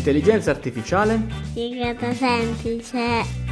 L'intelligenza artificiale? Spiegata semplice.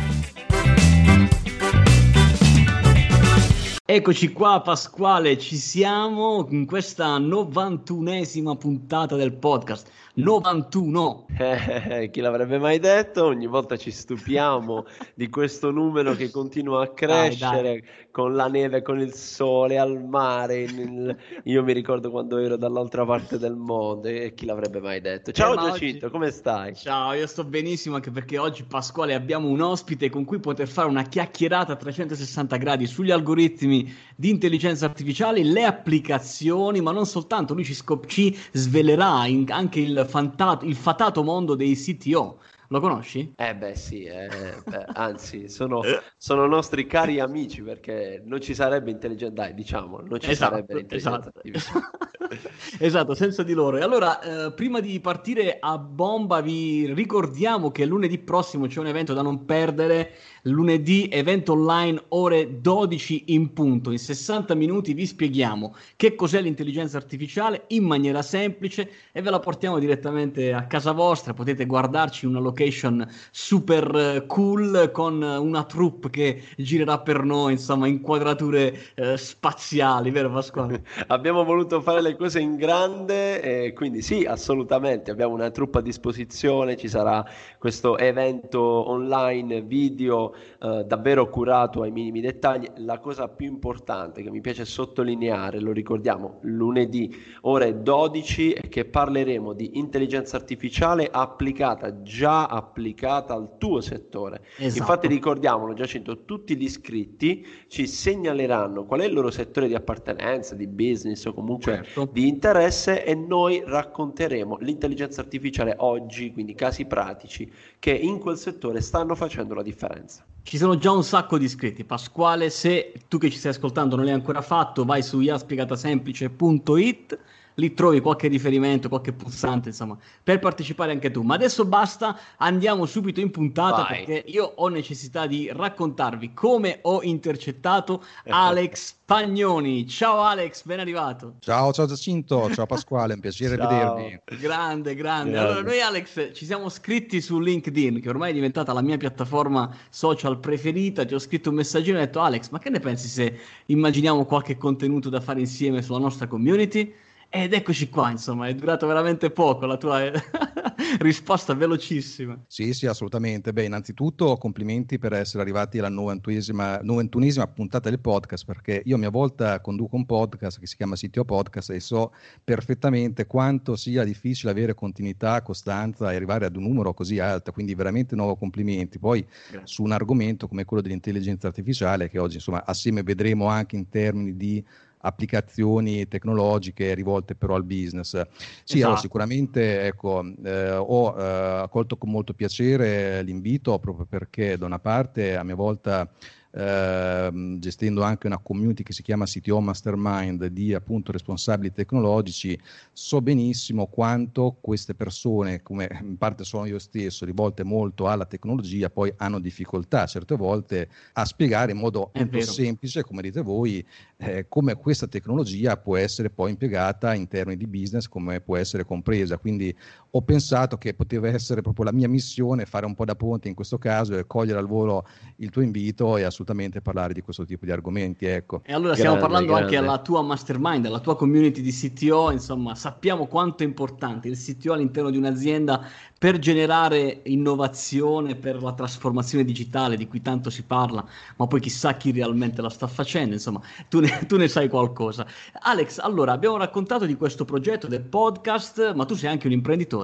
Eccoci qua Pasquale, ci siamo in questa novantunesima puntata del podcast. 91. Eh, chi l'avrebbe mai detto? Ogni volta ci stupiamo di questo numero che continua a crescere dai, dai. Con la neve, con il sole, al mare. Il... Io mi ricordo quando ero dall'altra parte del mondo e chi l'avrebbe mai detto? Ciao eh, Giacinto, oggi... come stai? Ciao, io sto benissimo anche perché oggi Pasquale abbiamo un ospite con cui poter fare una chiacchierata a 360 gradi sugli algoritmi di intelligenza artificiale, le applicazioni, ma non soltanto, lui ci, scop- ci svelerà in- anche il fantato, il fatato mondo dei CTO. Lo conosci? Eh beh sì, eh, beh, anzi sono, sono, nostri cari amici perché non ci sarebbe intelligenza, dai diciamo, non ci esatto, sarebbe intelligenza esatto. esatto, senza di loro. E allora, eh, prima di partire a bomba vi ricordiamo che lunedì prossimo c'è un evento da non perdere lunedì evento online ore 12 in punto. In 60 minuti vi spieghiamo che cos'è l'intelligenza artificiale in maniera semplice e ve la portiamo direttamente a casa vostra. Potete guardarci in una location super eh, cool con una troupe che girerà per noi, insomma, inquadrature eh, spaziali, vero Pasquale? Abbiamo voluto fare le cose in grande, e quindi sì, assolutamente. Abbiamo una troupe a disposizione, ci sarà questo evento online video eh, davvero curato ai minimi dettagli. La cosa più importante che mi piace sottolineare, lo ricordiamo, lunedì ore 12, è che parleremo di intelligenza artificiale applicata, già applicata al tuo settore. Esatto. Infatti ricordiamolo, Giacinto, tutti gli iscritti ci segnaleranno qual è il loro settore di appartenenza, di business o comunque certo. di interesse e noi racconteremo l'intelligenza artificiale oggi, quindi casi pratici che in quel settore stanno facendo la differenza. Ci sono già un sacco di iscritti. Pasquale, se tu che ci stai ascoltando non l'hai ancora fatto, vai su iaspiegatasemplice.it lì trovi qualche riferimento, qualche pulsante, insomma, per partecipare anche tu. Ma adesso basta, andiamo subito in puntata Vai. perché io ho necessità di raccontarvi come ho intercettato Alex Pagnoni. Ciao Alex, ben arrivato. Ciao, ciao Giacinto, ciao Pasquale, un piacere ciao. vedervi. Grande, grande. Allora, noi Alex ci siamo scritti su LinkedIn, che ormai è diventata la mia piattaforma social preferita. Ti ho scritto un messaggino e ho detto Alex, ma che ne pensi se immaginiamo qualche contenuto da fare insieme sulla nostra community? Ed eccoci qua, insomma, è durato veramente poco la tua risposta velocissima. Sì, sì, assolutamente. Beh, innanzitutto complimenti per essere arrivati alla novantunesima puntata del podcast, perché io a mia volta conduco un podcast che si chiama Sitio Podcast e so perfettamente quanto sia difficile avere continuità, costanza e arrivare ad un numero così alto, quindi veramente nuovo complimenti. Poi Grazie. su un argomento come quello dell'intelligenza artificiale, che oggi insomma assieme vedremo anche in termini di applicazioni tecnologiche rivolte però al business. Sì, esatto. allora, sicuramente ecco, eh, ho eh, accolto con molto piacere l'invito proprio perché da una parte a mia volta eh, gestendo anche una community che si chiama CTO Mastermind di appunto responsabili tecnologici, so benissimo quanto queste persone, come in parte sono io stesso, rivolte molto alla tecnologia, poi hanno difficoltà certe volte a spiegare in modo molto semplice, come dite voi, eh, come questa tecnologia può essere poi impiegata in termini di business, come può essere compresa. Quindi ho pensato che poteva essere proprio la mia missione fare un po' da ponte in questo caso e cogliere al volo il tuo invito e assolutamente parlare di questo tipo di argomenti. Ecco. E allora stiamo grande, parlando grande. anche alla tua mastermind, alla tua community di CTO, insomma sappiamo quanto è importante il CTO all'interno di un'azienda per generare innovazione, per la trasformazione digitale di cui tanto si parla, ma poi chissà chi realmente la sta facendo, insomma, tu ne, tu ne sai qualcosa. Alex, allora abbiamo raccontato di questo progetto del podcast, ma tu sei anche un imprenditore.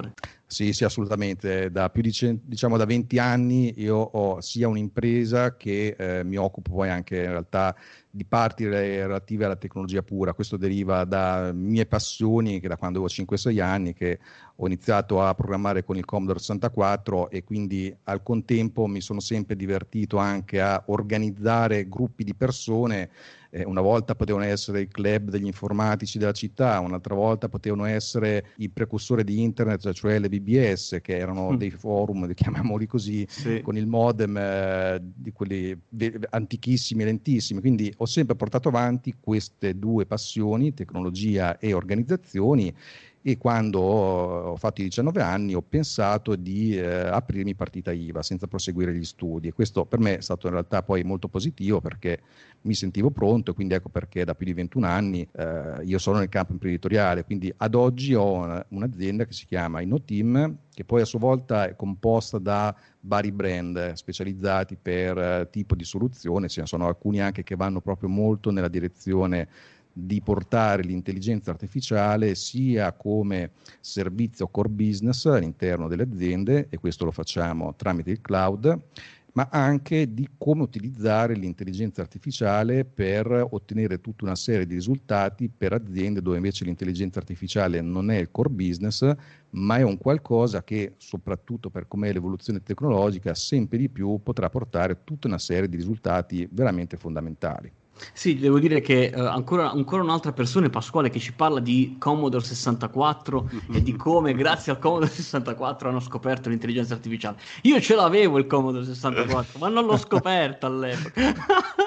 Sì, sì, assolutamente. Da più di diciamo da 20 anni io ho sia un'impresa che eh, mi occupo poi anche in realtà di parti relative alla tecnologia pura. Questo deriva da mie passioni che da quando avevo 5-6 anni che ho iniziato a programmare con il Commodore 64 e quindi al contempo mi sono sempre divertito anche a organizzare gruppi di persone eh, una volta potevano essere i club degli informatici della città, un'altra volta potevano essere i precursori di internet, cioè le BBS, che erano mm. dei forum, chiamiamoli così, sì. con il modem eh, di quelli antichissimi, lentissimi. Quindi ho sempre portato avanti queste due passioni, tecnologia e organizzazioni e quando ho fatto i 19 anni ho pensato di eh, aprirmi partita IVA senza proseguire gli studi. E questo per me è stato in realtà poi molto positivo perché mi sentivo pronto e quindi ecco perché da più di 21 anni eh, io sono nel campo imprenditoriale, quindi ad oggi ho una, un'azienda che si chiama InnoTeam che poi a sua volta è composta da vari brand specializzati per eh, tipo di soluzione, ce ne sono alcuni anche che vanno proprio molto nella direzione di portare l'intelligenza artificiale sia come servizio core business all'interno delle aziende, e questo lo facciamo tramite il cloud, ma anche di come utilizzare l'intelligenza artificiale per ottenere tutta una serie di risultati per aziende dove invece l'intelligenza artificiale non è il core business, ma è un qualcosa che, soprattutto per com'è l'evoluzione tecnologica, sempre di più potrà portare tutta una serie di risultati veramente fondamentali. Sì, devo dire che uh, ancora, ancora, un'altra persona, Pasquale, che ci parla di Commodore 64 e di come grazie al Commodore 64 hanno scoperto l'intelligenza artificiale. Io ce l'avevo il Commodore 64, ma non l'ho scoperto all'epoca.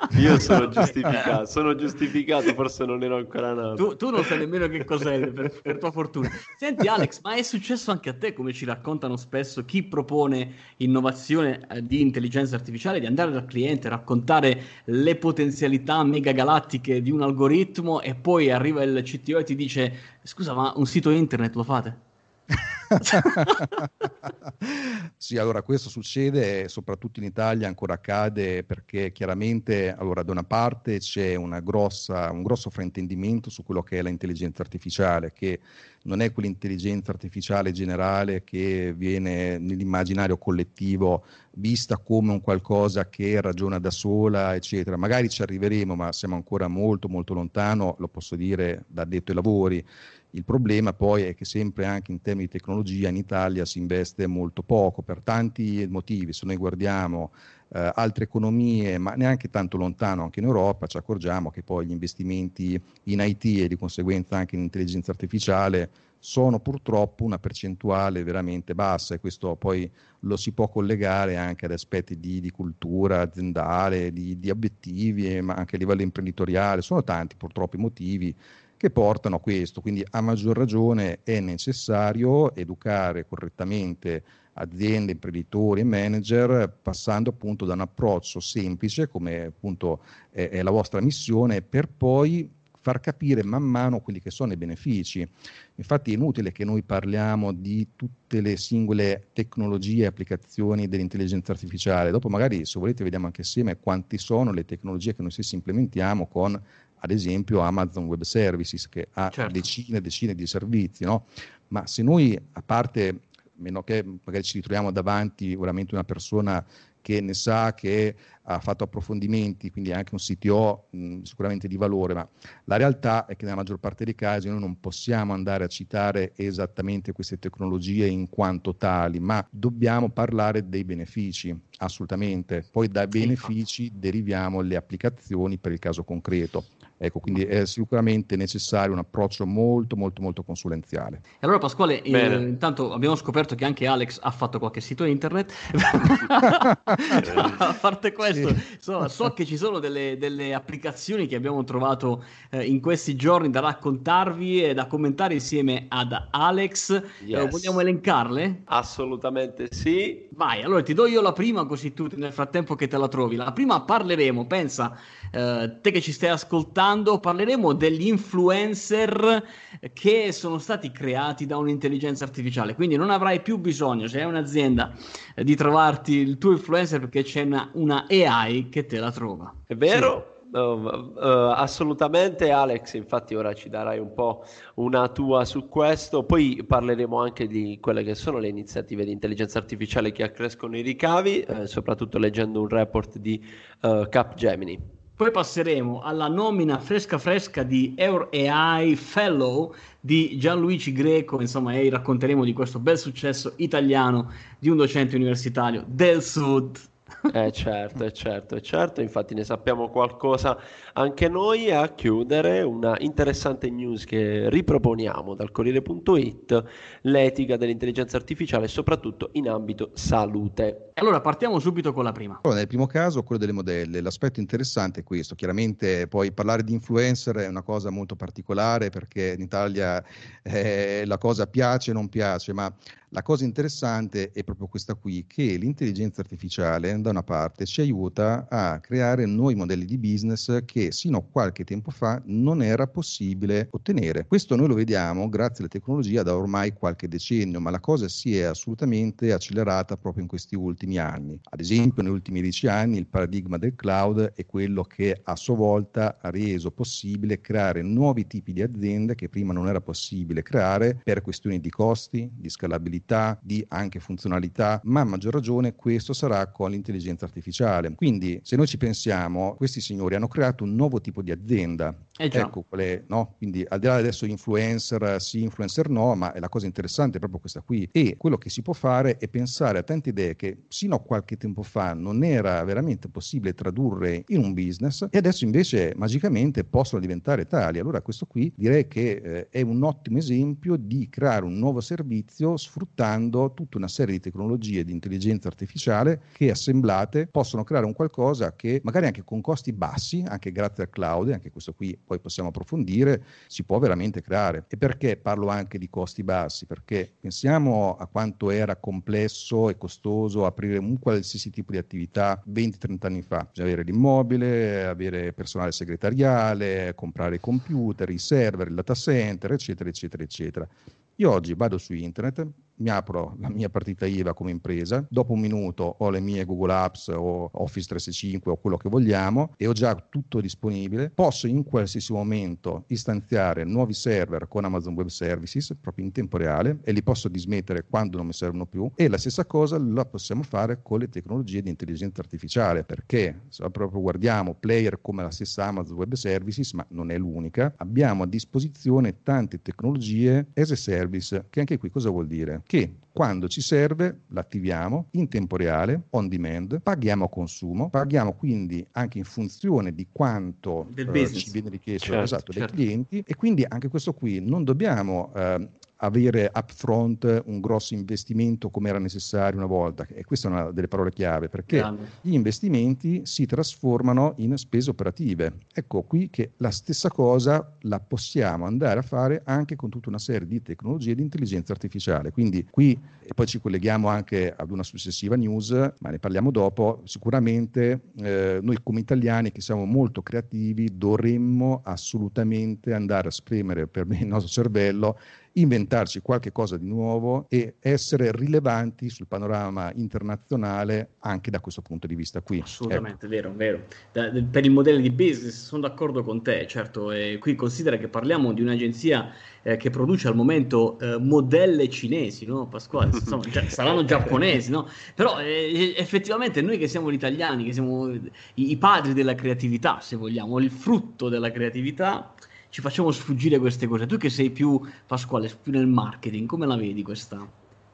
Io sono giustificato, sono giustificato, forse non ero ancora nato. Tu, tu non sai nemmeno che cos'è, per, per, tua fortuna. Senti Alex, ma è successo anche a te, come ci raccontano spesso chi propone innovazione eh, di intelligenza artificiale, di andare dal cliente, raccontare le potenzialità mega galattiche di un algoritmo e poi arriva il CTO e ti dice scusa ma un sito internet lo fate? sì, allora questo succede soprattutto in Italia, ancora accade perché chiaramente allora, da una parte c'è grossa, un grosso fraintendimento su quello che è l'intelligenza artificiale, che non è quell'intelligenza artificiale generale che viene nell'immaginario collettivo vista come un qualcosa che ragiona da sola, eccetera. Magari ci arriveremo, ma siamo ancora molto molto lontano, lo posso dire da detto ai lavori. Il problema poi è che sempre anche in termini di tecnologia in Italia si investe molto poco per tanti motivi. Se noi guardiamo eh, altre economie, ma neanche tanto lontano, anche in Europa, ci accorgiamo che poi gli investimenti in IT e di conseguenza anche in intelligenza artificiale sono purtroppo una percentuale veramente bassa e questo poi lo si può collegare anche ad aspetti di, di cultura aziendale, di, di obiettivi, ma anche a livello imprenditoriale. Sono tanti purtroppo i motivi che portano a questo. Quindi a maggior ragione è necessario educare correttamente aziende, imprenditori e manager passando appunto da un approccio semplice come appunto è, è la vostra missione per poi far capire man mano quelli che sono i benefici. Infatti è inutile che noi parliamo di tutte le singole tecnologie e applicazioni dell'intelligenza artificiale, dopo magari se volete vediamo anche assieme quanti sono le tecnologie che noi stessi implementiamo con ad esempio Amazon Web Services che ha certo. decine e decine di servizi, no? ma se noi a parte, meno che magari ci ritroviamo davanti veramente una persona che ne sa, che ha fatto approfondimenti, quindi anche un CTO mh, sicuramente di valore, ma la realtà è che nella maggior parte dei casi noi non possiamo andare a citare esattamente queste tecnologie in quanto tali, ma dobbiamo parlare dei benefici, assolutamente. Poi dai benefici deriviamo le applicazioni per il caso concreto. Ecco, quindi è sicuramente necessario un approccio molto, molto, molto consulenziale. E allora Pasquale, eh, intanto abbiamo scoperto che anche Alex ha fatto qualche sito internet. a parte questo, sì. insomma, so che ci sono delle, delle applicazioni che abbiamo trovato eh, in questi giorni da raccontarvi e da commentare insieme ad Alex. Eh, yes. Eh, vogliamo elencarle? Assolutamente sì. Vai, allora ti do io la prima così tu nel frattempo che te la trovi. La prima parleremo, pensa, eh, te che ci stai ascoltando, parleremo degli influencer che sono stati creati da un'intelligenza artificiale. Quindi non avrai più bisogno, se hai un'azienda, eh, di trovarti il tuo influencer perché c'è una, una AI che te la trova. È vero? Sì. Uh, uh, assolutamente Alex, infatti ora ci darai un po' una tua su questo, poi parleremo anche di quelle che sono le iniziative di intelligenza artificiale che accrescono i ricavi, eh, soprattutto leggendo un report di uh, Capgemini. Poi passeremo alla nomina fresca fresca di Eur AI Fellow di Gianluigi Greco, insomma, e racconteremo di questo bel successo italiano di un docente universitario del Sud Eh certo, è certo, è certo, infatti ne sappiamo qualcosa anche noi a chiudere una interessante news che riproponiamo dal Corriere.it, l'etica dell'intelligenza artificiale soprattutto in ambito salute. Allora partiamo subito con la prima. Allora, nel primo caso quello delle modelle, l'aspetto interessante è questo, chiaramente poi parlare di influencer è una cosa molto particolare perché in Italia eh, la cosa piace o non piace, ma la cosa interessante è proprio questa qui, che l'intelligenza artificiale da una parte ci aiuta a creare nuovi modelli di business che sino a qualche tempo fa non era possibile ottenere. Questo noi lo vediamo grazie alla tecnologia da ormai qualche decennio, ma la cosa si è assolutamente accelerata proprio in questi ultimi anni. Ad esempio, negli ultimi dieci anni il paradigma del cloud è quello che a sua volta ha reso possibile creare nuovi tipi di aziende che prima non era possibile creare per questioni di costi, di scalabilità usabilità, di anche funzionalità, ma a maggior ragione questo sarà con l'intelligenza artificiale. Quindi se noi ci pensiamo, questi signori hanno creato un nuovo tipo di azienda. Eh ecco, quale, no? Quindi al di là adesso influencer sì, influencer no, ma la cosa interessante è proprio questa qui. E quello che si può fare è pensare a tante idee che sino a qualche tempo fa non era veramente possibile tradurre in un business e adesso invece magicamente possono diventare tali. Allora questo qui direi che eh, è un ottimo esempio di creare un nuovo servizio sfruttando sfruttando tutta una serie di tecnologie di intelligenza artificiale che assemblate possono creare un qualcosa che magari anche con costi bassi, anche grazie al cloud, anche questo qui poi possiamo approfondire, si può veramente creare. E perché parlo anche di costi bassi? Perché pensiamo a quanto era complesso e costoso aprire un qualsiasi tipo di attività 20-30 anni fa. Bisogna avere l'immobile, avere personale segretariale, comprare i computer, i server, il data center, eccetera, eccetera, eccetera. Io oggi vado su internet, mi apro la mia partita IVA come impresa, dopo un minuto ho le mie Google Apps o Office 365 o quello che vogliamo e ho già tutto disponibile, posso in qualsiasi momento istanziare nuovi server con Amazon Web Services proprio in tempo reale e li posso dismettere quando non mi servono più e la stessa cosa la possiamo fare con le tecnologie di intelligenza artificiale perché se proprio guardiamo player come la stessa Amazon Web Services, ma non è l'unica, abbiamo a disposizione tante tecnologie as a service che anche qui cosa vuol dire? Che quando ci serve l'attiviamo in tempo reale, on demand, paghiamo a consumo, paghiamo quindi anche in funzione di quanto uh, ci viene richiesto certo, esatto, certo. dai clienti e quindi anche questo qui non dobbiamo uh, avere upfront un grosso investimento come era necessario una volta, e questa è una delle parole chiave, perché Grande. gli investimenti si trasformano in spese operative. Ecco qui che la stessa cosa la possiamo andare a fare anche con tutta una serie di tecnologie di intelligenza artificiale. Quindi qui, e poi ci colleghiamo anche ad una successiva news, ma ne parliamo dopo, sicuramente eh, noi come italiani che siamo molto creativi dovremmo assolutamente andare a spremere per il nostro cervello inventarci qualche cosa di nuovo e essere rilevanti sul panorama internazionale anche da questo punto di vista qui. Assolutamente, ecco. vero, vero. Da, per il modello di business sono d'accordo con te, certo, e qui considera che parliamo di un'agenzia eh, che produce al momento eh, modelle cinesi, no Pasquale? Insomma, già, saranno giapponesi, no? Però eh, effettivamente noi che siamo gli italiani, che siamo i, i padri della creatività, se vogliamo, il frutto della creatività, ci facciamo sfuggire queste cose. Tu che sei più, Pasquale, più nel marketing, come la vedi questa?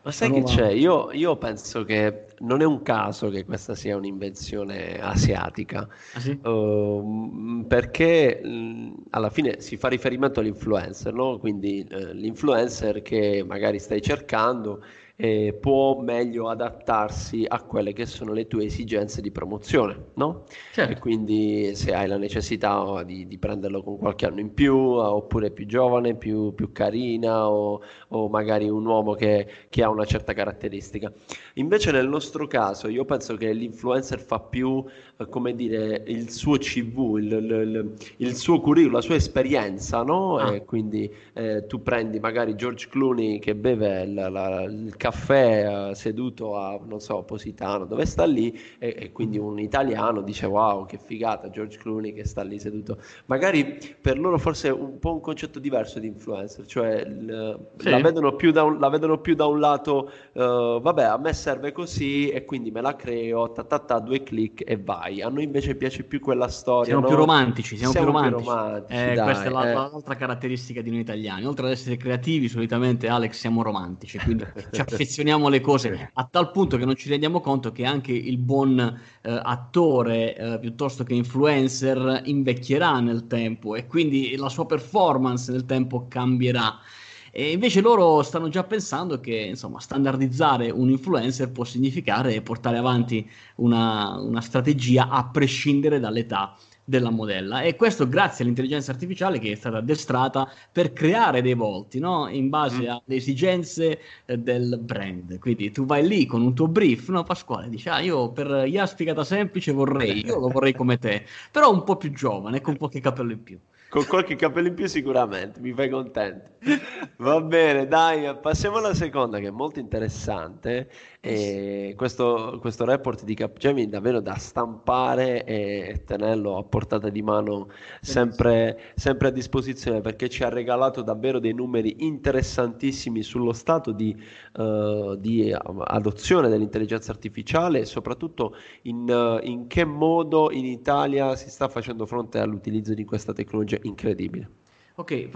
Ma sai che c'è? Io, io, penso che non è un caso che questa sia un'invenzione asiatica, ah, sì? uh, perché mh, alla fine si fa riferimento all'influencer, no? quindi uh, l'influencer che magari stai cercando eh, può meglio adattarsi a quelle che sono le tue esigenze di promozione, no? Certo. E quindi se hai la necessità di, di, prenderlo con qualche anno in più, oppure più giovane, più, più carina, o, o, magari un uomo che, che, ha una certa caratteristica. Invece nel nostro caso io penso che l'influencer fa più, eh, come dire, il suo CV, il, il, il suo curriculum, la sua esperienza, no? Ah. E quindi eh, tu prendi magari George Clooney che beve la, la, il caffè eh, seduto a, non so, Positano, dove sta lì, e, e, quindi un italiano dice wow, che figata, George Clooney che sta lì seduto. Magari per loro forse è un po' un concetto diverso di influencer, cioè il, sì. la, vedono più da un, la vedono più da un lato, uh, vabbè, a me serve così e quindi me la creo, ta ta ta, due clic e vai. A noi invece piace più quella storia. Siamo no? più romantici, siamo, siamo più romantici. Più romantici eh, dai, questa è la, eh. l'altra caratteristica di noi italiani. Oltre ad essere creativi, solitamente Alex siamo romantici, quindi ci perfezioniamo le cose a tal punto che non ci rendiamo conto che anche il buon eh, attore eh, piuttosto che influencer invecchierà nel tempo e quindi la sua performance nel tempo cambierà. E invece loro stanno già pensando che insomma, standardizzare un influencer può significare portare avanti una, una strategia a prescindere dall'età della modella. E questo grazie all'intelligenza artificiale che è stata addestrata per creare dei volti no? in base mm. alle esigenze eh, del brand. Quindi tu vai lì con un tuo brief no Pasquale? Dice ah io per Jaspicata semplice vorrei io lo vorrei come te però un po' più giovane con pochi capelli in più con qualche capello in più sicuramente, mi fai contento. Va bene, dai, passiamo alla seconda che è molto interessante. E questo, questo report di Capgemini davvero da stampare e tenerlo a portata di mano sempre, sempre a disposizione perché ci ha regalato davvero dei numeri interessantissimi sullo stato di, uh, di adozione dell'intelligenza artificiale e soprattutto in, uh, in che modo in Italia si sta facendo fronte all'utilizzo di questa tecnologia incredibile. Ok,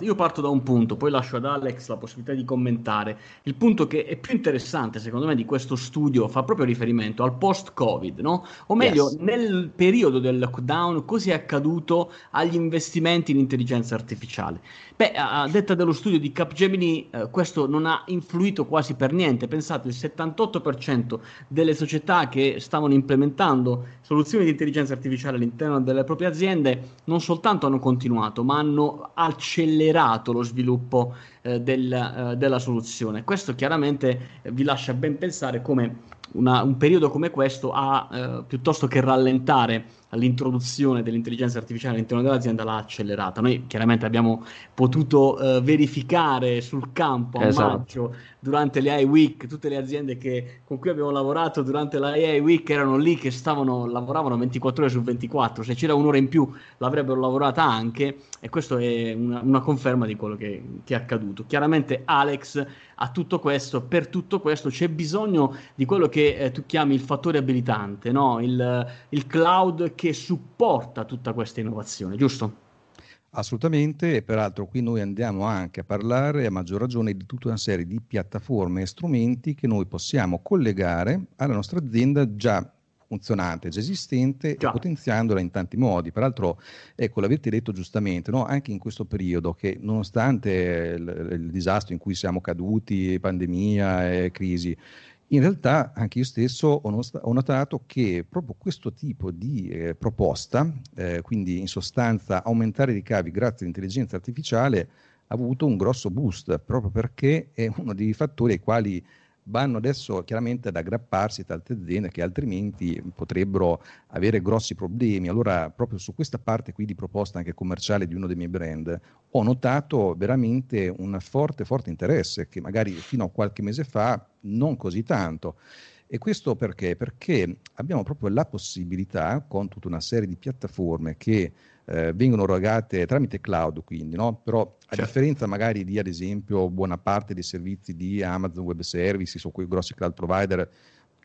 io parto da un punto, poi lascio ad Alex la possibilità di commentare. Il punto che è più interessante, secondo me, di questo studio fa proprio riferimento al post-Covid, no? O meglio, yes. nel periodo del lockdown, cosa è accaduto agli investimenti in intelligenza artificiale? Beh, a detta dello studio di Capgemini, eh, questo non ha influito quasi per niente. Pensate, il 78% delle società che stavano implementando soluzioni di intelligenza artificiale all'interno delle proprie aziende non soltanto hanno continuato, ma hanno accelerato lo sviluppo eh, del, eh, della soluzione. Questo chiaramente vi lascia ben pensare come una, un periodo come questo ha, eh, piuttosto che rallentare l'introduzione dell'intelligenza artificiale all'interno dell'azienda l'ha accelerata. Noi chiaramente abbiamo potuto uh, verificare sul campo a esatto. maggio durante le AI Week, tutte le aziende che, con cui abbiamo lavorato durante la AI Week erano lì che stavano, lavoravano 24 ore su 24, se c'era un'ora in più l'avrebbero lavorata anche e questo è una, una conferma di quello che, che, è accaduto. Chiaramente Alex a tutto questo, per tutto questo c'è bisogno di quello che eh, tu chiami il fattore abilitante, no? il, il cloud che supporta tutta questa innovazione, giusto? Assolutamente, e peraltro qui noi andiamo anche a parlare a maggior ragione di tutta una serie di piattaforme e strumenti che noi possiamo collegare alla nostra azienda già funzionante, già esistente, già. potenziandola in tanti modi. Peraltro, ecco, l'avete detto giustamente, no? anche in questo periodo che nonostante il, il disastro in cui siamo caduti, pandemia e crisi, in realtà anche io stesso ho, notato che proprio questo tipo di eh, proposta, eh, quindi in sostanza aumentare i ricavi grazie all'intelligenza artificiale, ha avuto un grosso boost, proprio perché è uno dei fattori ai quali vanno adesso chiaramente ad aggrapparsi tante aziende che altrimenti potrebbero avere grossi problemi. Allora, proprio su questa parte qui di proposta anche commerciale di uno dei miei brand, ho notato veramente un forte, forte interesse che magari fino a qualche mese fa non così tanto. E questo perché? Perché abbiamo proprio la possibilità, con tutta una serie di piattaforme che eh, vengono erogate tramite cloud, quindi, no? però a certo. differenza magari di, ad esempio, buona parte dei servizi di Amazon Web Services o quei grossi cloud provider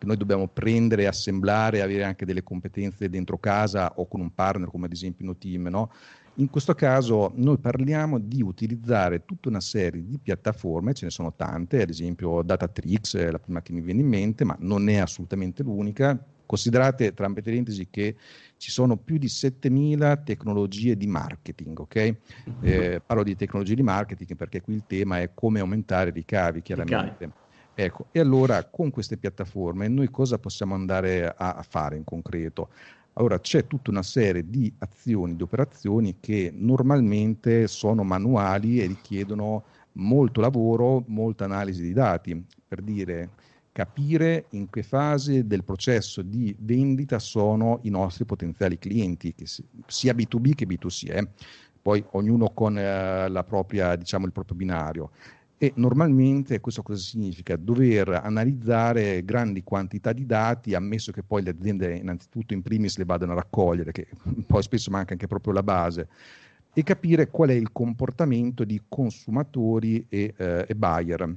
che noi dobbiamo prendere, assemblare, avere anche delle competenze dentro casa o con un partner come ad esempio InnoTeam, no? In questo caso noi parliamo di utilizzare tutta una serie di piattaforme, ce ne sono tante, ad esempio Datatrix è la prima che mi viene in mente, ma non è assolutamente l'unica. Considerate, tra parentesi, che ci sono più di 7000 tecnologie di marketing, ok? Eh, parlo di tecnologie di marketing perché qui il tema è come aumentare i ricavi, chiaramente. Ricavi. Ecco, e allora con queste piattaforme noi cosa possiamo andare a, a fare in concreto? Allora c'è tutta una serie di azioni, di operazioni che normalmente sono manuali e richiedono molto lavoro, molta analisi di dati. Per dire, capire in che fase del processo di vendita sono i nostri potenziali clienti, sia B2B che B2C, eh? poi ognuno con eh, propria, diciamo, il proprio binario. E normalmente questo cosa significa? Dover analizzare grandi quantità di dati, ammesso che poi le aziende innanzitutto in primis le vadano a raccogliere, che poi spesso manca anche proprio la base, e capire qual è il comportamento di consumatori e, eh, e buyer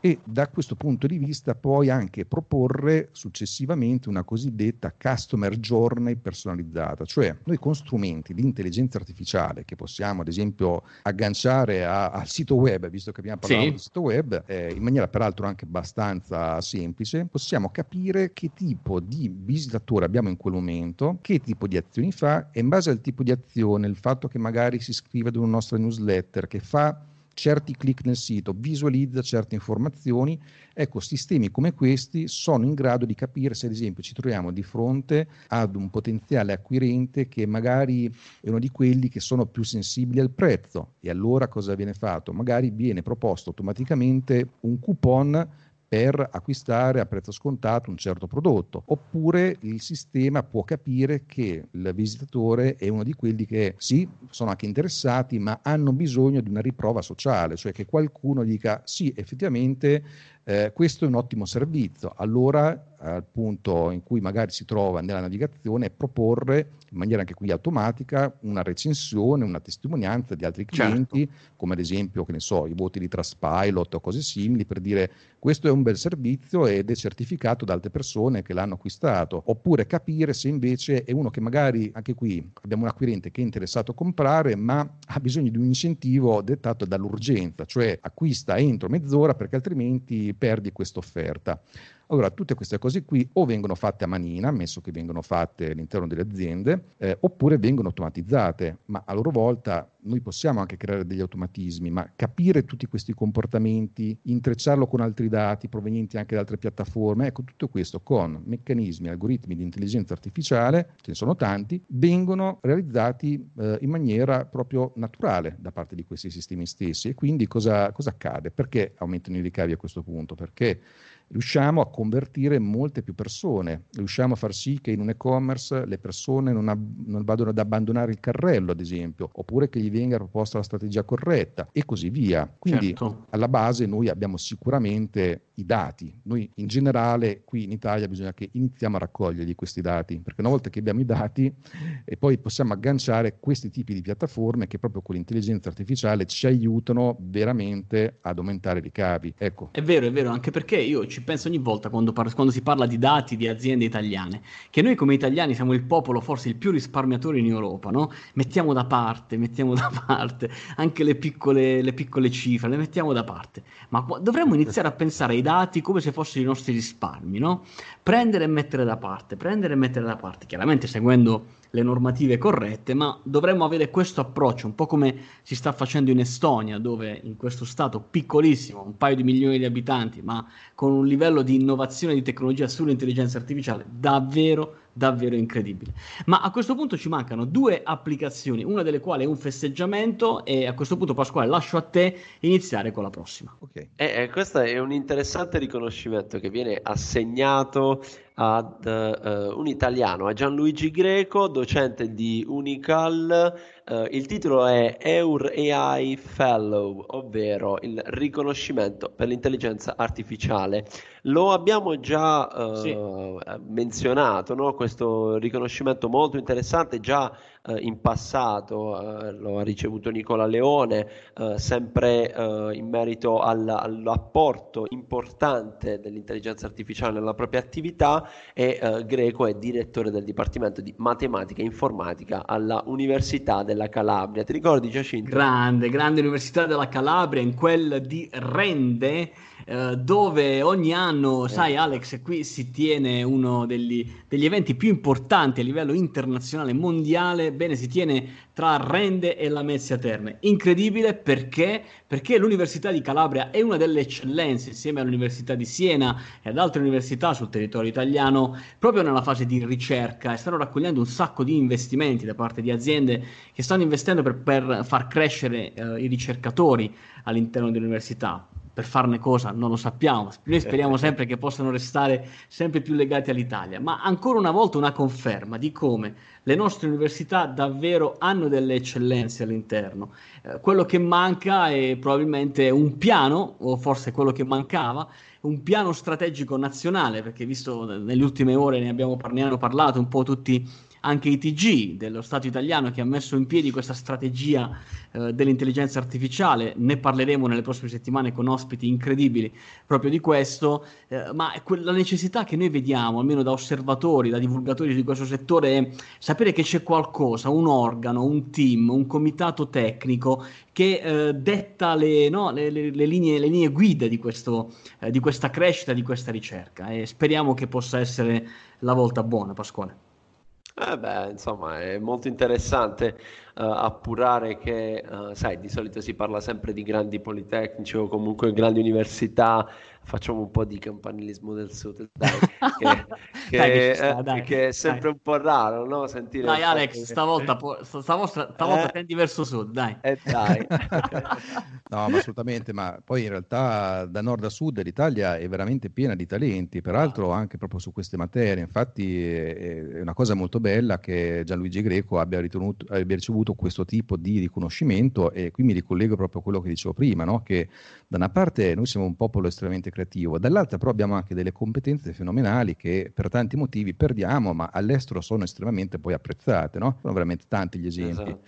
e da questo punto di vista poi anche proporre successivamente una cosiddetta customer journey personalizzata, cioè noi con strumenti di intelligenza artificiale che possiamo ad esempio agganciare a, al sito web, visto che abbiamo parlato sì. di sito web, eh, in maniera peraltro anche abbastanza semplice, possiamo capire che tipo di visitatore abbiamo in quel momento, che tipo di azioni fa e in base al tipo di azione, il fatto che magari si iscrive ad una nostra newsletter, che fa certi clic nel sito, visualizza certe informazioni, ecco, sistemi come questi sono in grado di capire se ad esempio ci troviamo di fronte ad un potenziale acquirente che magari è uno di quelli che sono più sensibili al prezzo e allora cosa viene fatto? Magari viene proposto automaticamente un coupon per acquistare a prezzo scontato un certo prodotto, oppure il sistema può capire che il visitatore è uno di quelli che sì, sono anche interessati, ma hanno bisogno di una riprova sociale, cioè che qualcuno dica sì, effettivamente eh, questo è un ottimo servizio. Allora al punto in cui magari si trova nella navigazione, proporre in maniera anche qui automatica una recensione, una testimonianza di altri certo. clienti, certo. come ad esempio, che ne so, i voti di Trustpilot o cose simili, per dire questo è un bel servizio ed è certificato da altre persone che l'hanno acquistato, oppure capire se invece è uno che magari, anche qui abbiamo un acquirente che è interessato a comprare, ma ha bisogno di un incentivo dettato dall'urgenza, cioè acquista entro mezz'ora perché altrimenti perdi questa offerta. Allora, tutte queste cose qui o vengono fatte a manina, ammesso che vengono fatte all'interno delle aziende, eh, oppure vengono automatizzate, ma a loro volta noi possiamo anche creare degli automatismi, ma capire tutti questi comportamenti, intrecciarlo con altri dati provenienti anche da altre piattaforme, ecco tutto questo con meccanismi, algoritmi di intelligenza artificiale, ce ne sono tanti, vengono realizzati eh, in maniera proprio naturale da parte di questi sistemi stessi. E quindi cosa, cosa accade? Perché aumentano i ricavi a questo punto? Perché riusciamo a convertire molte più persone, riusciamo a far sì che in un e-commerce le persone non, ab- non, vadano ad abbandonare il carrello, ad esempio, oppure che gli venga proposta la strategia corretta e così via. Quindi certo. alla base noi abbiamo sicuramente i dati. Noi in generale qui in Italia bisogna che iniziamo a raccoglierli questi dati, perché una volta che abbiamo i dati e poi possiamo agganciare questi tipi di piattaforme che proprio con l'intelligenza artificiale ci aiutano veramente ad aumentare i ricavi. Ecco. È vero, è vero, anche perché io ci penso ogni volta quando, par- quando si parla di dati di aziende italiane, che noi come italiani siamo il popolo forse il più risparmiatore in Europa, no? Mettiamo da parte, mettiamo da parte anche le piccole, le piccole cifre, le mettiamo da parte, ma dovremmo iniziare a pensare ai dati come se fossero i nostri risparmi, no? Prendere e mettere da parte, prendere e mettere da parte, chiaramente seguendo le normative corrette, ma dovremmo avere questo approccio, un po' come si sta facendo in Estonia, dove in questo stato piccolissimo, un paio di milioni di abitanti, ma con un livello di innovazione di tecnologia sull'intelligenza artificiale davvero davvero incredibile. Ma a questo punto ci mancano due applicazioni, una delle quali è un festeggiamento e a questo punto Pasquale lascio a te iniziare con la prossima. Ok. Eh, eh, questo è un interessante riconoscimento che viene assegnato ad uh, un italiano, a Gianluigi Greco, docente di Unical. Uh, il titolo è Eur AI Fellow, ovvero il riconoscimento per l'intelligenza artificiale. Lo abbiamo già uh, sì. menzionato, no? questo riconoscimento molto interessante, già eh, in passato eh, lo ha ricevuto Nicola Leone, eh, sempre eh, in merito al, all'apporto importante dell'intelligenza artificiale nella propria attività e eh, Greco è direttore del Dipartimento di Matematica e Informatica alla Università della Calabria. Ti ricordi Giacinto? Grande, grande Università della Calabria, in quel di Rende eh, dove ogni anno, eh. sai Alex, qui si tiene uno degli, degli, eventi più importanti a livello internazionale mondiale, bene, si tiene tra Rende e la Mezzia Terme. Incredibile perché? Perché l'Università di Calabria è una delle eccellenze, insieme all'Università di Siena e ad altre università sul territorio italiano, proprio nella fase di ricerca e stanno raccogliendo un sacco di investimenti da parte di aziende che stanno investendo per, per far crescere eh, i ricercatori all'interno dell'università per farne cosa non lo sappiamo. Noi speriamo sempre che possano restare sempre più legati all'Italia, ma ancora una volta una conferma di come le nostre università davvero hanno delle eccellenze all'interno. Eh, quello che manca è probabilmente un piano, o forse quello che mancava, un piano strategico nazionale, perché visto nelle ultime ore ne abbiamo, ne hanno parlato un po' tutti anche ITG dello Stato italiano che ha messo in piedi questa strategia eh, dell'intelligenza artificiale, ne parleremo nelle prossime settimane con ospiti incredibili proprio di questo, eh, ma la necessità che noi vediamo, almeno da osservatori, da divulgatori di questo settore, è sapere che c'è qualcosa, un organo, un team, un comitato tecnico che eh, detta le, no, le, le, linee, le linee guida di, questo, eh, di questa crescita, di questa ricerca. E speriamo che possa essere la volta buona, Pasquale. Eh beh, insomma, è molto interessante uh, appurare che, uh, sai, di solito si parla sempre di grandi politecnici o comunque grandi università facciamo un po' di campanilismo del sud, dai, che, che, dai, sta, eh, dai, che è sempre dai. un po' raro, no? Sentire dai Alex, che... stavolta, po- stavolta, stavolta eh, tendi verso sud, dai. Eh, dai. no, ma assolutamente, ma poi in realtà da nord a sud l'Italia è veramente piena di talenti, peraltro anche proprio su queste materie, infatti è una cosa molto bella che Gianluigi Greco abbia, ritenuto, abbia ricevuto questo tipo di riconoscimento e qui mi ricollego proprio a quello che dicevo prima, no? che da una parte noi siamo un popolo estremamente creativo, dall'altra però abbiamo anche delle competenze fenomenali che per tanti motivi perdiamo, ma all'estero sono estremamente poi apprezzate, no? Sono veramente tanti gli esempi. Esatto.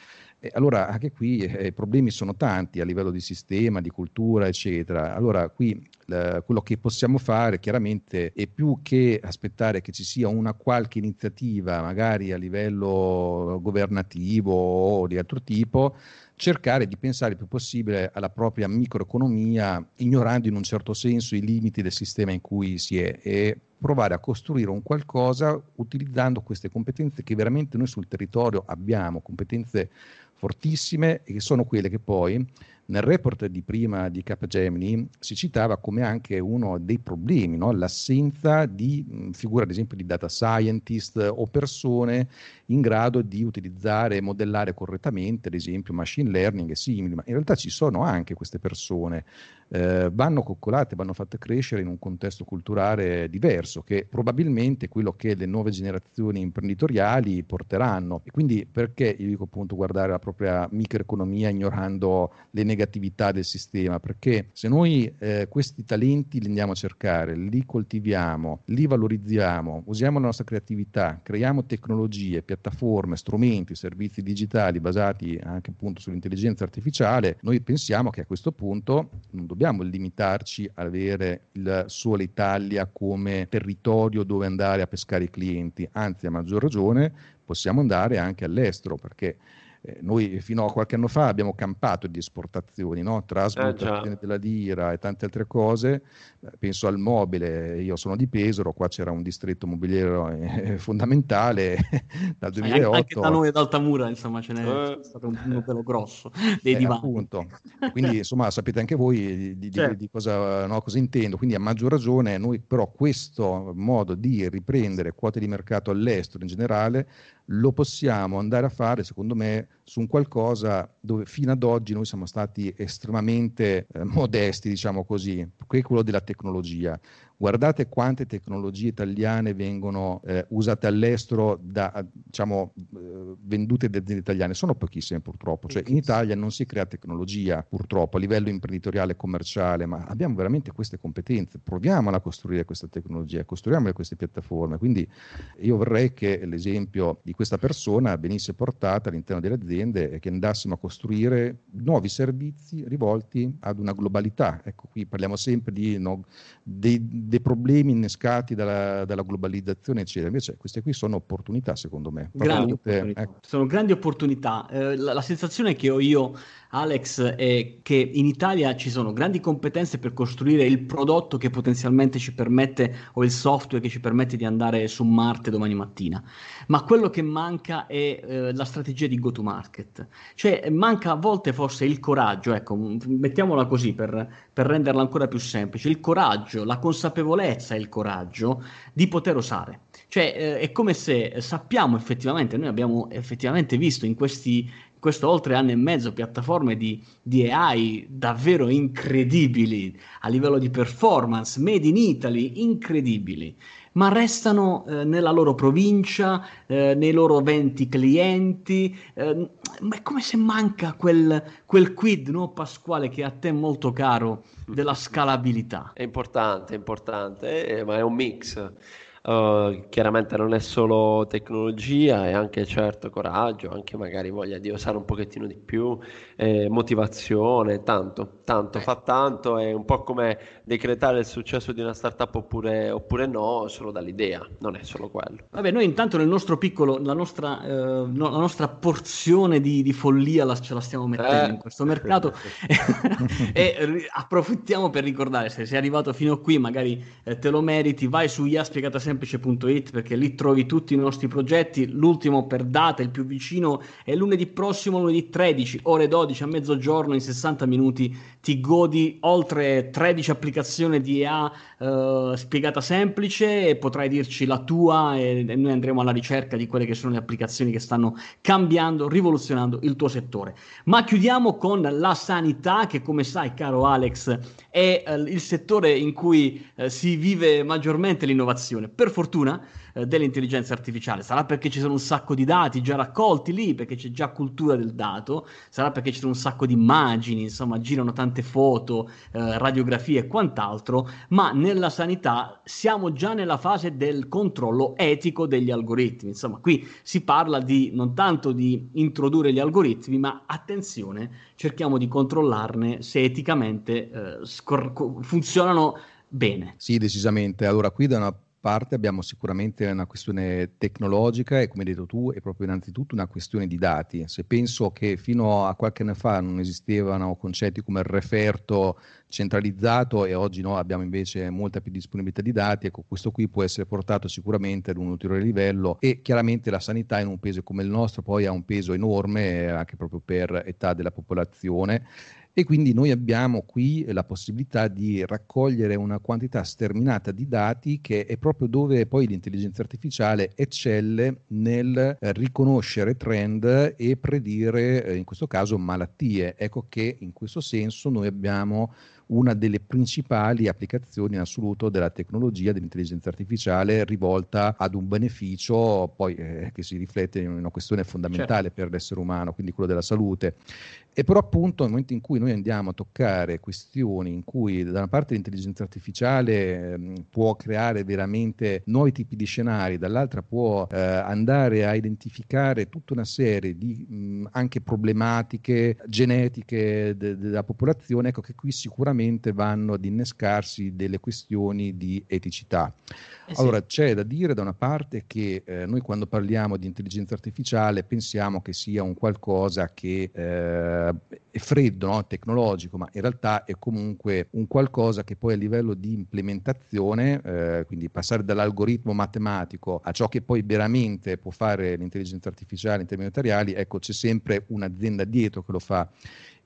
E allora anche qui eh, i problemi sono tanti a livello di sistema, di cultura, eccetera. Allora qui eh, quello che possiamo fare chiaramente è più che aspettare che ci sia una qualche iniziativa, magari a livello governativo o di altro tipo, cercare di pensare il più possibile alla propria microeconomia, ignorando in un certo senso i limiti del sistema in cui si è e provare a costruire un qualcosa utilizzando queste competenze che veramente noi sul territorio abbiamo, competenze fortissime e che sono quelle che poi nel report di prima di Capgemini si citava come anche uno dei problemi, no? l'assenza di figure ad esempio di data scientist o persone in grado di utilizzare e modellare correttamente ad esempio machine learning e simili, ma in realtà ci sono anche queste persone, eh, vanno coccolate, vanno fatte crescere in un contesto culturale diverso che probabilmente è quello che le nuove generazioni imprenditoriali porteranno e quindi perché io dico appunto guardare la propria microeconomia ignorando le negatività negatività del sistema, perché se noi eh, questi talenti li andiamo a cercare, li coltiviamo, li valorizziamo, usiamo la nostra creatività, creiamo tecnologie, piattaforme, strumenti, servizi digitali basati anche appunto sull'intelligenza artificiale, noi pensiamo che a questo punto non dobbiamo limitarci ad avere il solo Italia come territorio dove andare a pescare i clienti, anzi a maggior ragione possiamo andare anche all'estero perché eh, noi fino a qualche anno fa abbiamo campato di esportazioni, no? trasmutazione eh, della lira e tante altre cose, eh, penso al mobile, io sono di Pesaro, qua c'era un distretto mobiliere eh, fondamentale dal 2008. Anche da noi ad Altamura insomma ce n'è eh. stato un numero grosso dei divani. Appunto. Quindi insomma sapete anche voi di, certo. di, di cosa, no, cosa intendo, quindi a maggior ragione noi però questo modo di riprendere quote di mercato all'estero in generale lo possiamo andare a fare, secondo me, su un qualcosa dove fino ad oggi noi siamo stati estremamente eh, modesti, diciamo così, che è quello della tecnologia. Guardate quante tecnologie italiane vengono eh, usate all'estero, da, diciamo, eh, vendute da aziende italiane, sono pochissime purtroppo. Cioè, in Italia non si crea tecnologia purtroppo a livello imprenditoriale e commerciale, ma abbiamo veramente queste competenze. Proviamola a costruire questa tecnologia, costruiamo queste piattaforme. Quindi io vorrei che l'esempio di questa persona venisse portata all'interno delle aziende e che andassimo a costruire nuovi servizi rivolti ad una globalità. Ecco, qui parliamo sempre di, no, dei dei problemi innescati dalla, dalla, globalizzazione, eccetera. Invece queste qui sono opportunità, secondo me. Grandi opportunità. Ecco. Sono grandi opportunità. Eh, la, la, sensazione che ho io Alex, è che in Italia ci sono grandi competenze per costruire il prodotto che potenzialmente ci permette, o il software che ci permette di andare su Marte domani mattina, ma quello che manca è eh, la strategia di go-to-market. Cioè manca a volte forse il coraggio, ecco, mettiamola così per, per renderla ancora più semplice, il coraggio, la consapevolezza e il coraggio di poter osare. Cioè eh, è come se sappiamo effettivamente, noi abbiamo effettivamente visto in questi questo oltre anno e mezzo piattaforme di, di, AI davvero incredibili a livello di performance, made in Italy, incredibili, ma restano eh, nella loro provincia, eh, nei loro 20 clienti, eh, ma è come se manca quel, quel quid, no, Pasquale, che è a te molto caro, della scalabilità. È importante, è importante, eh, ma è un mix Uh, chiaramente non è solo tecnologia, è anche certo coraggio, anche magari voglia di osare un pochettino di più, eh, motivazione, tanto, tanto, eh. fa tanto, è un po' come decretare il successo di una startup oppure, oppure no, solo dall'idea, non è solo quello. Vabbè, noi intanto nel nostro piccolo, la nostra, eh, no, la nostra porzione di, di follia la, ce la stiamo mettendo eh. in questo mercato e approfittiamo per ricordare, se sei arrivato fino a qui magari eh, te lo meriti, vai su iaspiegata semplice.it perché lì trovi tutti i nostri progetti. L'ultimo per data, il più vicino, è lunedì prossimo, lunedì 13, ore 12 a mezzogiorno in 60 minuti. Ti godi oltre 13 applicazioni di EA eh, spiegata semplice e potrai dirci la tua e, e noi andremo alla ricerca di quelle che sono le applicazioni che stanno cambiando, rivoluzionando il tuo settore. Ma chiudiamo con la sanità che come sai caro Alex è eh, il settore in cui eh, si vive maggiormente l'innovazione per fortuna eh, dell'intelligenza artificiale. Sarà perché ci sono un sacco di dati già raccolti lì, perché c'è già cultura del dato, sarà perché ci sono un sacco di immagini, insomma, girano tante foto, eh, radiografie e quant'altro, ma nella sanità siamo già nella fase del controllo etico degli algoritmi. Insomma, qui si parla di non tanto di introdurre gli algoritmi, ma attenzione, cerchiamo di controllarne se eticamente eh, scor- funzionano bene. Sì, decisamente. Allora, qui da una parte abbiamo sicuramente una questione tecnologica e come hai detto tu è proprio innanzitutto una questione di dati. Se penso che fino a qualche anno fa non esistevano concetti come il referto centralizzato e oggi no, abbiamo invece molta più disponibilità di dati, ecco questo qui può essere portato sicuramente ad un ulteriore livello e chiaramente la sanità in un paese come il nostro poi ha un peso enorme anche proprio per età della popolazione e quindi noi abbiamo qui la possibilità di raccogliere una quantità sterminata di dati che è proprio dove poi l'intelligenza artificiale eccelle nel eh, riconoscere trend e predire eh, in questo caso malattie. Ecco che in questo senso noi abbiamo una delle principali applicazioni in assoluto della tecnologia dell'intelligenza artificiale rivolta ad un beneficio poi eh, che si riflette in una questione fondamentale certo. per l'essere umano, quindi quello della salute. E però appunto nel momento in cui noi andiamo a toccare questioni in cui da una parte l'intelligenza artificiale eh, può creare veramente nuovi tipi di scenari, dall'altra può eh, andare a identificare tutta una serie di mh, anche problematiche genetiche de- della popolazione, ecco che qui sicuramente sicuramente vanno ad innescarsi delle questioni di eticità. Eh sì. Allora c'è da dire da una parte che eh, noi quando parliamo di intelligenza artificiale pensiamo che sia un qualcosa che eh, è freddo, no? tecnologico, ma in realtà è comunque un qualcosa che poi a livello di implementazione, eh, quindi passare dall'algoritmo matematico a ciò che poi veramente può fare l'intelligenza artificiale in termini materiali, ecco c'è sempre un'azienda dietro che lo fa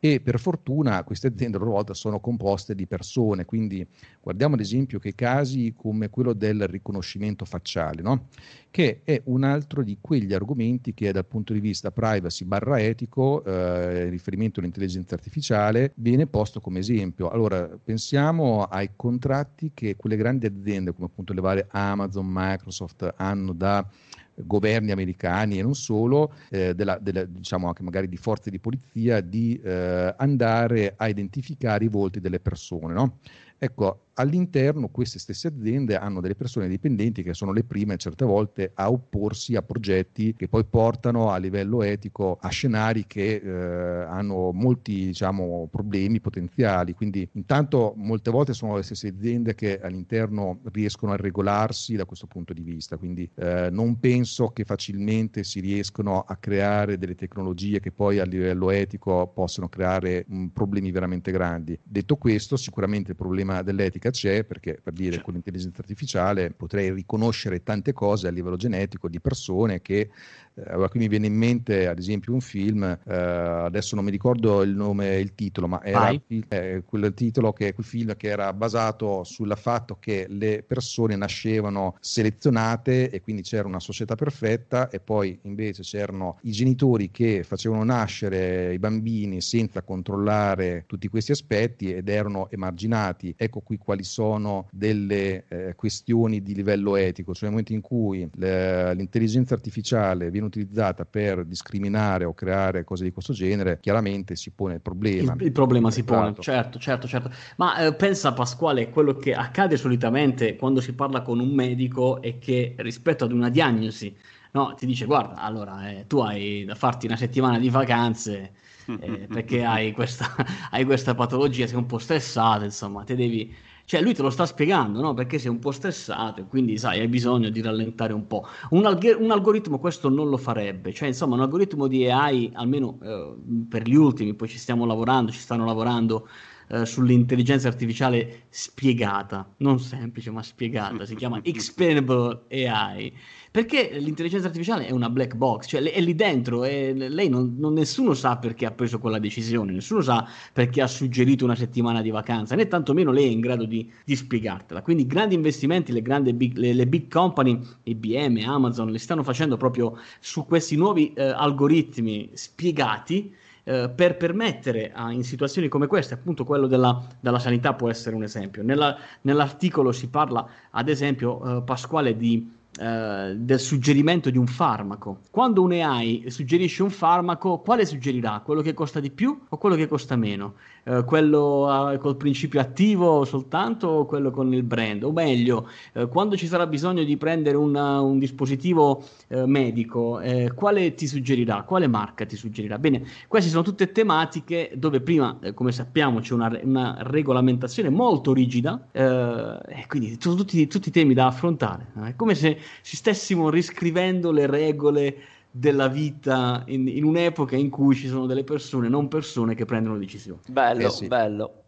e per fortuna queste aziende a loro volta sono composte di persone, quindi guardiamo ad esempio che casi come quello del riconoscimento facciale, no? che è un altro di quegli argomenti che dal punto di vista privacy barra etico, eh, riferimento all'intelligenza artificiale, viene posto come esempio. Allora pensiamo ai contratti che quelle grandi aziende come appunto le varie Amazon, Microsoft hanno da governi americani e non solo, eh, della, della, diciamo anche magari di forze di polizia, di eh, andare a identificare i volti delle persone. No? Ecco, all'interno queste stesse aziende hanno delle persone dipendenti che sono le prime certe volte a opporsi a progetti che poi portano a livello etico a scenari che eh, hanno molti diciamo, problemi potenziali. Quindi intanto molte volte sono le stesse aziende che all'interno riescono a regolarsi da questo punto di vista. Quindi eh, non penso che facilmente si riescano a creare delle tecnologie che poi a livello etico possano creare mh, problemi veramente grandi. Detto questo, sicuramente il problema dell'etica genetica c'è, perché per dire con l'intelligenza artificiale potrei riconoscere tante cose a livello genetico di persone che eh, allora qui mi viene in mente ad esempio un film, eh, adesso non mi ricordo il nome e il titolo, ma era eh, quel titolo che quel film che era basato sul fatto che le persone nascevano selezionate e quindi c'era una società perfetta e poi invece c'erano i genitori che facevano nascere i bambini senza controllare tutti questi aspetti ed erano emarginati. ecco qui quali sono delle eh, questioni di livello etico, cioè nel momento in cui le, l'intelligenza artificiale viene utilizzata per discriminare o creare cose di questo genere, chiaramente si pone il problema. Il, il problema si pone, certo, certo, certo. Ma eh, pensa Pasquale, quello che accade solitamente quando si parla con un medico è che rispetto ad una diagnosi, no, ti dice guarda, allora eh, tu hai da farti una settimana di vacanze eh, perché hai questa, hai questa patologia, sei un po' stressato, insomma, te devi cioè lui te lo sta spiegando, no? Perché sei un po' stressato e quindi sai, hai bisogno di rallentare un po'. Un, alg- un, algoritmo questo non lo farebbe, cioè insomma un algoritmo di AI, almeno eh, per gli ultimi, poi ci stiamo lavorando, ci stanno lavorando eh, sull'intelligenza artificiale spiegata, non semplice ma spiegata, si chiama Explainable AI, perché l'intelligenza artificiale è una black box, cioè è lì dentro e lei non, non, nessuno sa perché ha preso quella decisione, nessuno sa perché ha suggerito una settimana di vacanza, né tantomeno lei è in grado di, di spiegartela. Quindi grandi investimenti, le, grandi big, le, le big company, IBM, Amazon, le stanno facendo proprio su questi nuovi eh, algoritmi spiegati eh, per permettere a, in situazioni come queste, appunto quello della, della sanità può essere un esempio. Nella, nell'articolo si parla, ad esempio, eh, Pasquale, di eh, del suggerimento di un farmaco. Quando un AI suggerisce un farmaco, quale suggerirà? Quello che costa di più o quello che costa meno? Uh, quello uh, col principio attivo soltanto o quello con il brand? O meglio, uh, quando ci sarà bisogno di prendere una, un dispositivo medico, quale ti suggerirà? Quale marca ti suggerirà? Bene, queste sono tutte tematiche dove prima, come sappiamo, c'è una, una, regolamentazione molto rigida e quindi sono tutti, tutti temi da affrontare. È come se ci stessimo riscrivendo le regole della vita in, in, un'epoca in cui ci sono delle persone, non persone, che prendono decisioni. Bello, eh sì. bello.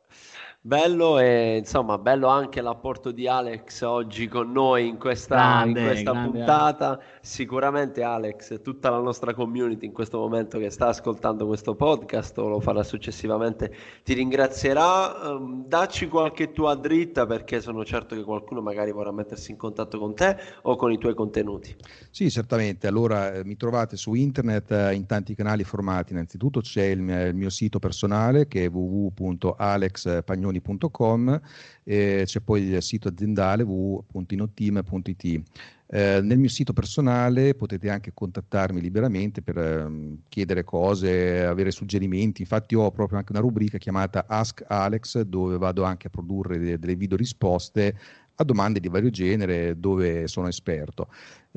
Bello e insomma bello anche l'apporto di Alex oggi con noi in questa, grande, in questa puntata. Alex. Sicuramente Alex e tutta la nostra community in questo momento che sta ascoltando questo podcast o lo farà successivamente ti ringrazierà. Um, dacci qualche tua dritta perché sono certo che qualcuno magari vorrà mettersi in contatto con te o con i tuoi contenuti. Sì, certamente. Allora eh, mi trovate su internet eh, in tanti canali formati. Innanzitutto c'è il mio, il mio sito personale che è www.alexpagnoni www.inoteam.com e c'è poi il sito aziendale www.inoteam.it. Eh, nel mio sito personale potete anche contattarmi liberamente per eh, chiedere cose, avere suggerimenti. Infatti ho proprio anche una rubrica chiamata Ask Alex dove vado anche a produrre de- delle video risposte a domande di vario genere dove sono esperto.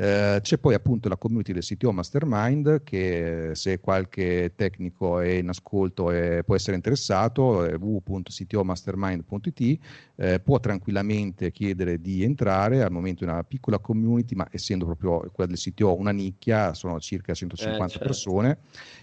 Eh, c'è poi appunto la community del CTO Mastermind che se qualche tecnico è in ascolto e può essere interessato è www.ctomastermind.it eh, può tranquillamente chiedere di entrare al momento è una piccola community ma essendo proprio quella del CTO una nicchia sono circa 150 eh, certo. persone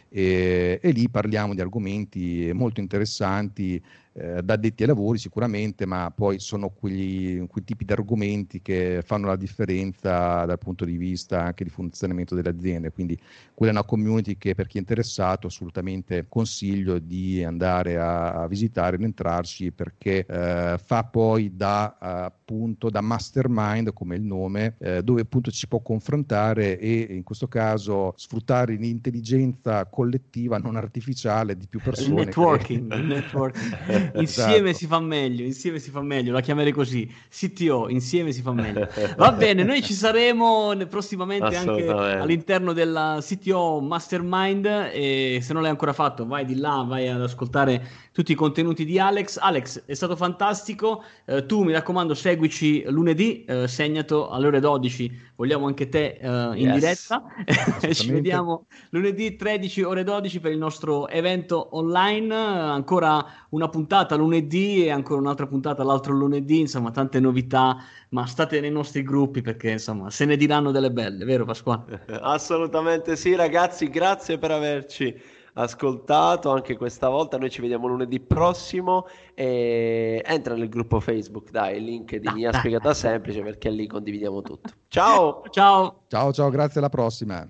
e, e, lì parliamo di argomenti molto interessanti eh, da addetti ai lavori sicuramente, ma poi sono quegli, quei tipi di argomenti che fanno la differenza dal punto di vista anche di funzionamento delle aziende. Quindi quella è una community che per chi è interessato assolutamente consiglio di andare a, a visitare ed entrarci perché eh, fa poi da appunto da mastermind come il nome eh, dove appunto ci può confrontare e in questo caso sfruttare l'intelligenza collettiva non artificiale di più persone. Il networking, che... il networking. insieme esatto. si fa meglio, insieme si fa meglio, la chiamerei così, CTO, insieme si fa meglio. Va bene, noi ci saremo prossimamente anche all'interno della CTO Mastermind e se non l'hai ancora fatto vai di là, vai ad ascoltare tutti i contenuti di Alex. Alex, è stato fantastico, eh, tu mi raccomando seguici lunedì, eh, segnato alle ore 12, vogliamo anche te eh, in yes. diretta, ci vediamo lunedì 13 ore 12 per il nostro evento online, ancora una puntata puntata lunedì e ancora un'altra puntata l'altro lunedì, insomma tante novità, ma state nei nostri gruppi perché insomma se ne diranno delle belle, vero Pasquale? Assolutamente sì ragazzi, grazie per averci ascoltato anche questa volta. Noi ci vediamo lunedì prossimo e entra nel gruppo Facebook, dai, il link di Mia Spiegata Semplice perché lì condividiamo tutto. Ciao! Ciao! Ciao, ciao, grazie alla prossima.